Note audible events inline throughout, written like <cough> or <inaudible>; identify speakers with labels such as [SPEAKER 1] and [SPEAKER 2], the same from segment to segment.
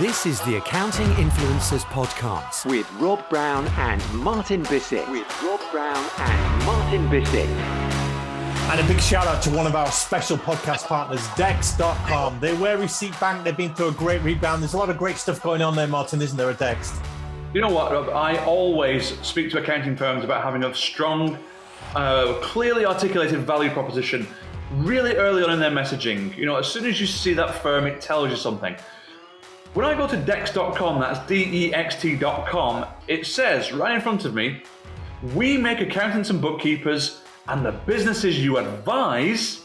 [SPEAKER 1] This is the Accounting Influencers Podcast
[SPEAKER 2] with Rob Brown and Martin Bissett. With Rob Brown and Martin Bissett.
[SPEAKER 3] And a big shout out to one of our special podcast partners, Dext.com. They're where Receipt Bank. They've been through a great rebound. There's a lot of great stuff going on there, Martin, isn't there, at Dext?
[SPEAKER 4] You know what, Rob? I always speak to accounting firms about having a strong, uh, clearly articulated value proposition really early on in their messaging. You know, as soon as you see that firm, it tells you something. When I go to dext.com, that's D-E-X-T.com, it says right in front of me, we make accountants and bookkeepers and the businesses you advise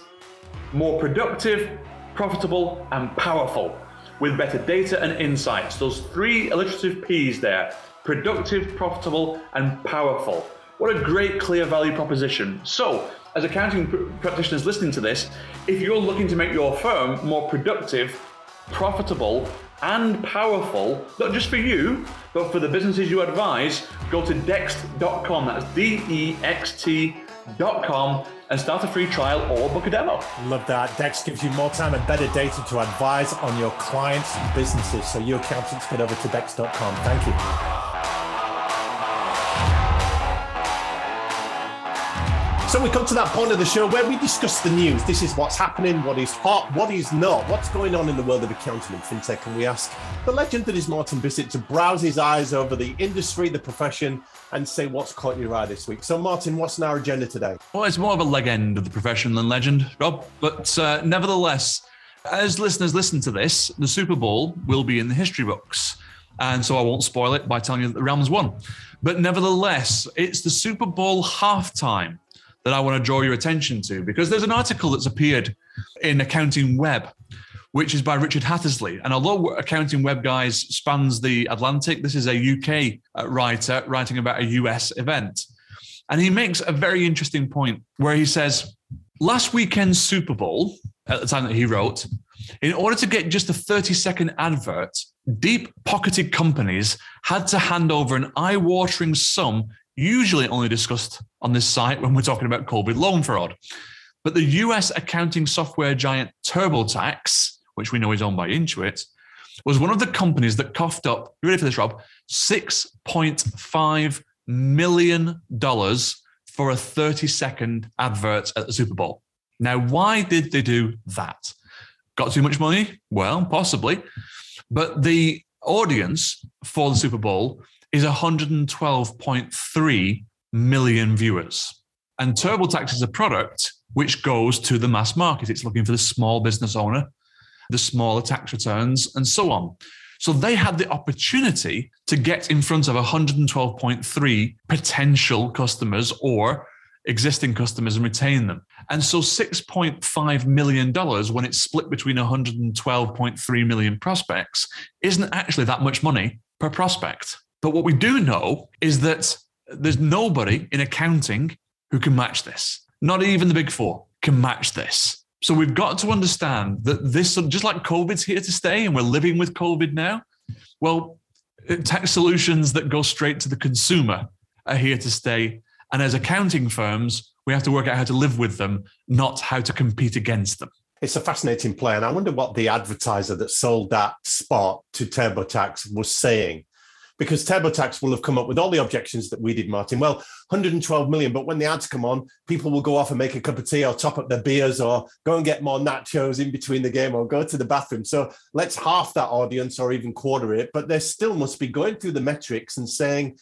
[SPEAKER 4] more productive, profitable, and powerful with better data and insights. Those three alliterative P's there productive, profitable, and powerful. What a great, clear value proposition. So, as accounting pr- practitioners listening to this, if you're looking to make your firm more productive, profitable, and powerful, not just for you, but for the businesses you advise, go to dext.com. That's D E X T.com and start a free trial or book a demo.
[SPEAKER 3] Love that. Dext gives you more time and better data to advise on your clients' businesses. So, you accountants, get over to dext.com. Thank you. So we come to that point of the show where we discuss the news. This is what's happening, what is hot, what is not, what's going on in the world of accounting and fintech. And we ask the legend that is Martin Bissett to browse his eyes over the industry, the profession, and say what's caught your eye this week. So, Martin, what's on our agenda today?
[SPEAKER 5] Well, it's more of a legend of the profession than legend, Rob. But uh, nevertheless, as listeners listen to this, the Super Bowl will be in the history books. And so I won't spoil it by telling you that the Rams won. But nevertheless, it's the Super Bowl halftime that I want to draw your attention to because there's an article that's appeared in Accounting Web, which is by Richard Hattersley. And although Accounting Web guys spans the Atlantic, this is a UK uh, writer writing about a US event. And he makes a very interesting point where he says, last weekend's Super Bowl, at the time that he wrote, in order to get just a 30 second advert, deep pocketed companies had to hand over an eye watering sum usually only discussed on this site when we're talking about COVID loan fraud. But the US accounting software giant TurboTax, which we know is owned by Intuit, was one of the companies that coughed up, you ready for this, Rob? $6.5 million for a 30 second advert at the Super Bowl. Now, why did they do that? Got too much money? Well, possibly. But the audience for the Super Bowl is 112.3 million viewers. And TurboTax is a product which goes to the mass market. It's looking for the small business owner, the smaller tax returns, and so on. So they had the opportunity to get in front of 112.3 potential customers or existing customers and retain them. And so $6.5 million, when it's split between 112.3 million prospects, isn't actually that much money per prospect. But what we do know is that there's nobody in accounting who can match this. Not even the big four can match this. So we've got to understand that this, just like COVID's here to stay and we're living with COVID now, well, uh, tax solutions that go straight to the consumer are here to stay. And as accounting firms, we have to work out how to live with them, not how to compete against them.
[SPEAKER 3] It's a fascinating play. And I wonder what the advertiser that sold that spot to TurboTax was saying because TurboTax will have come up with all the objections that we did, Martin. Well, 112 million, but when the ads come on, people will go off and make a cup of tea or top up their beers or go and get more nachos in between the game or go to the bathroom. So let's half that audience or even quarter it, but they still must be going through the metrics and saying,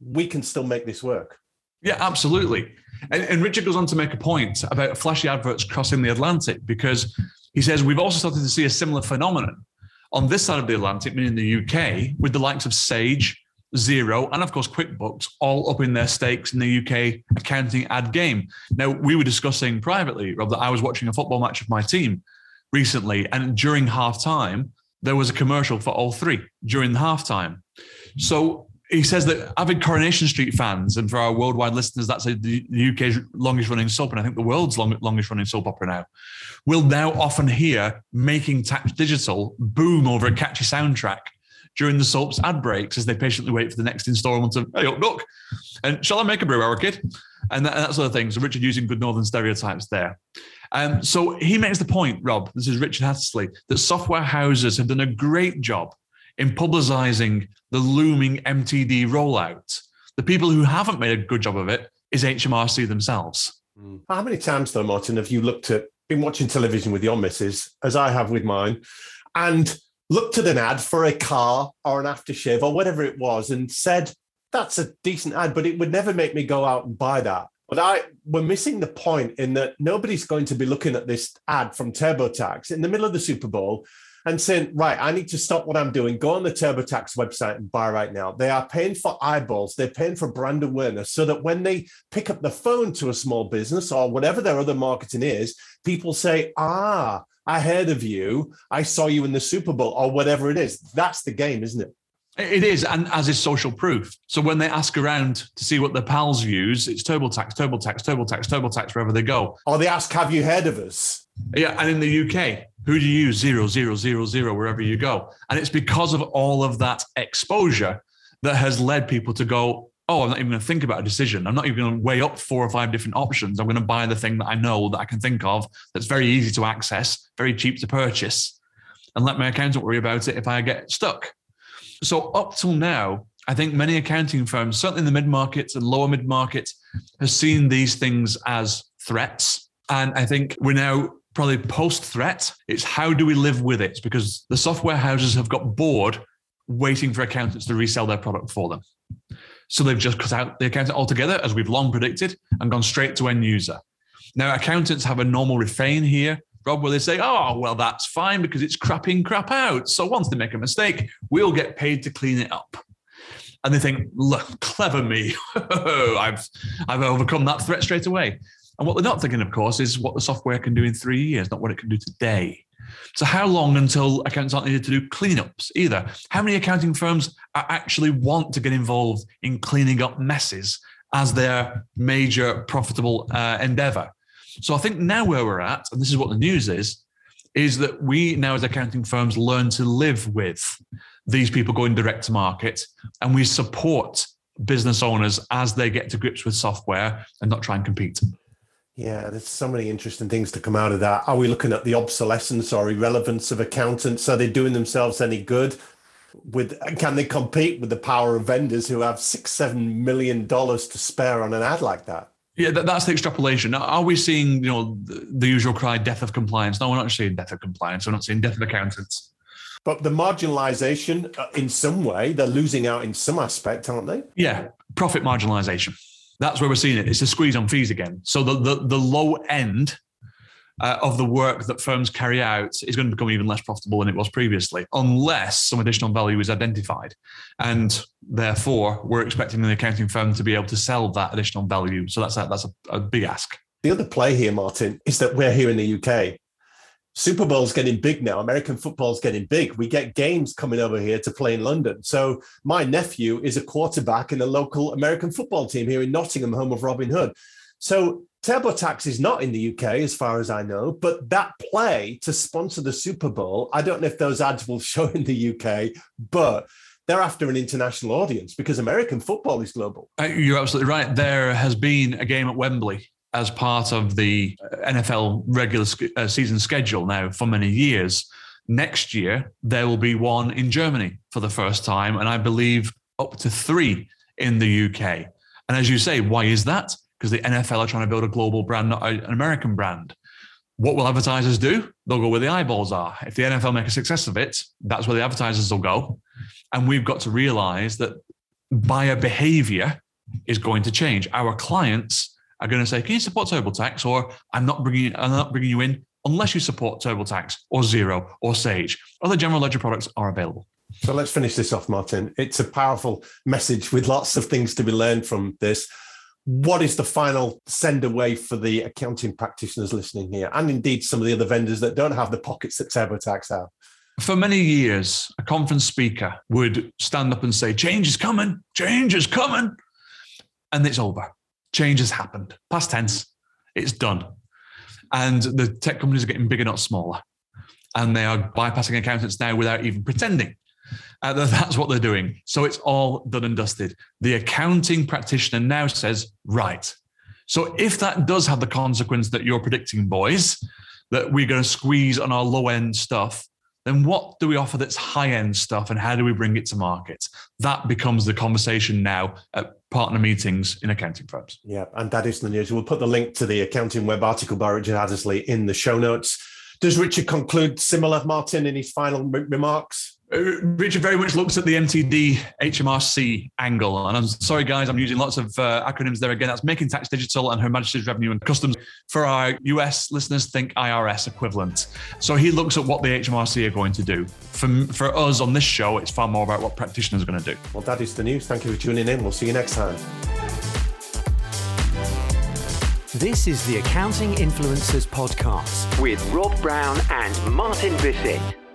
[SPEAKER 3] we can still make this work.
[SPEAKER 5] Yeah, absolutely. And, and Richard goes on to make a point about flashy adverts crossing the Atlantic because he says we've also started to see a similar phenomenon on this side of the Atlantic, meaning the UK, with the likes of Sage, Xero, and of course QuickBooks all up in their stakes in the UK accounting ad game. Now, we were discussing privately, Rob, that I was watching a football match of my team recently, and during half time, there was a commercial for all three during the halftime. So he says that avid Coronation Street fans, and for our worldwide listeners, that's the UK's longest running soap, and I think the world's long, longest running soap opera now, will now often hear making tax digital boom over a catchy soundtrack during the soap's ad breaks as they patiently wait for the next installment of Hey, look, and shall I make a brew, our kid? And that, and that sort of thing. So Richard using good northern stereotypes there. Um, so he makes the point, Rob, this is Richard Hattersley, that software houses have done a great job in publicizing the looming MTD rollout. The people who haven't made a good job of it is HMRC themselves. Hmm.
[SPEAKER 3] How many times, though, Martin, have you looked at, been watching television with your missus, as I have with mine, and looked at an ad for a car or an aftershave or whatever it was and said, that's a decent ad, but it would never make me go out and buy that. But I we're missing the point in that nobody's going to be looking at this ad from TurboTax in the middle of the Super Bowl and saying, right, I need to stop what I'm doing, go on the TurboTax website and buy right now. They are paying for eyeballs, they're paying for brand awareness so that when they pick up the phone to a small business or whatever their other marketing is, people say, ah, I heard of you, I saw you in the Super Bowl or whatever it is. That's the game, isn't it?
[SPEAKER 5] It is, and as is social proof. So when they ask around to see what their pals use, it's TurboTax, TurboTax, TurboTax, TurboTax, wherever they go.
[SPEAKER 3] Or they ask, have you heard of us?
[SPEAKER 5] Yeah, and in the UK, who do you use? Xero, Xero, Xero, Xero, wherever you go. And it's because of all of that exposure that has led people to go, oh, I'm not even going to think about a decision. I'm not even going to weigh up four or five different options. I'm going to buy the thing that I know that I can think of that's very easy to access, very cheap to purchase, and let my accountant worry about it if I get stuck. So up till now, I think many accounting firms, certainly in the mid market and lower mid market, has seen these things as threats. And I think we're now probably post threat. It's how do we live with it? Because the software houses have got bored waiting for accountants to resell their product for them. So they've just cut out the accountant altogether, as we've long predicted, and gone straight to end user. Now, accountants have a normal refrain here Rob, where they say, oh, well, that's fine because it's crap in, crap out. So once they make a mistake, we'll get paid to clean it up. And they think, look, clever me. <laughs> I've, I've overcome that threat straight away. And what they're not thinking, of course, is what the software can do in three years, not what it can do today. So, how long until accountants aren't needed to do cleanups either? How many accounting firms actually want to get involved in cleaning up messes as their major profitable uh, endeavor? So I think now where we're at, and this is what the news is, is that we now as accounting firms learn to live with these people going direct to market and we support business owners as they get to grips with software and not try and compete.
[SPEAKER 3] Yeah, there's so many interesting things to come out of that. Are we looking at the obsolescence or irrelevance of accountants? Are they doing themselves any good? With can they compete with the power of vendors who have six, seven million dollars to spare on an ad like that?
[SPEAKER 5] Yeah, that, that's the extrapolation. Are we seeing, you know, the, the, usual cry, death of compliance? No, we're not seeing death of compliance. We're not seeing death of accountants.
[SPEAKER 3] But the marginalisation, uh, in some way, they're losing out in some aspect, aren't they?
[SPEAKER 5] Yeah, profit marginalisation. That's where we're seeing it. It's a squeeze on fees again. So the the, the low end uh, of the work that firms carry out is going to become even less profitable than it was previously, unless some additional value is identified. And therefore, we're expecting the accounting firm to be able to sell that additional value. So that's a, that's a, a big ask.
[SPEAKER 3] The other play here, Martin, is that we're here in the UK. Super Bowl's getting big now. American football's getting big. We get games coming over here to play in London. So my nephew is a quarterback in a local American football team here in Nottingham, home of Robin Hood. So TurboTax is not in the UK, as far as I know, but that play to sponsor the Super Bowl, I don't know if those ads will <laughs> show in the UK, but they're after an international audience because American football is global.
[SPEAKER 5] Uh, you're absolutely right. There has been a game at Wembley as part of the NFL regular uh, season schedule now for many years. Next year, there will be one in Germany for the first time, and I believe up to three in the UK. And as you say, why is that? Because the NFL are trying to build a global brand, not an American brand. What will advertisers do? They'll go where the eyeballs are. If the NFL make a success of it, that's where the advertisers will go. And we've got to realize that buyer behavior is going to change. Our clients are going to say, "Can you support TurboTax?" Or "I'm not bringing, I'm not bringing you in unless you support TurboTax or Xero or Sage. Other general ledger products are available."
[SPEAKER 3] So let's finish this off, Martin. It's a powerful message with lots of things to be learned from this what is the final send away for the accounting practitioners listening here, and indeed some of the other vendors that don't have the pockets that TurboTax have?
[SPEAKER 5] For many years, a conference speaker would stand up and say, Change is coming, change is coming. And it's over. Change has happened. Past tense, it's done. And the tech companies are getting bigger, not smaller. And they are bypassing accountants now without even pretending uh, that's what they're doing. So it's all done and dusted. The accounting practitioner now says, right. So if that does have the consequence that you're predicting, boys, that we're going to squeeze on our low end stuff, then what do we offer that's high end stuff and how do we bring it to market? That becomes the conversation now at partner meetings in accounting firms.
[SPEAKER 3] Yeah, and that is the news. We'll put the link to the accounting web article by Richard Hattersley in the show notes. Does Richard conclude similar, Martin, in his final remarks?
[SPEAKER 5] Uh, Richard very much looks at the MTD HMRC angle. And I'm sorry, guys, I'm using lots of uh, acronyms there again. That's Making Tax Digital and Her Majesty's Revenue and Customs. For our US listeners, think IRS equivalent. So he looks at what the HMRC are going to do. For, for us on this show, it's far more about what practitioners are going to do.
[SPEAKER 3] Well, that is the news. Thank you for tuning in. We'll see you next time.
[SPEAKER 1] This is the Accounting Influencers Podcast
[SPEAKER 2] with Rob Brown and Martin Bissett.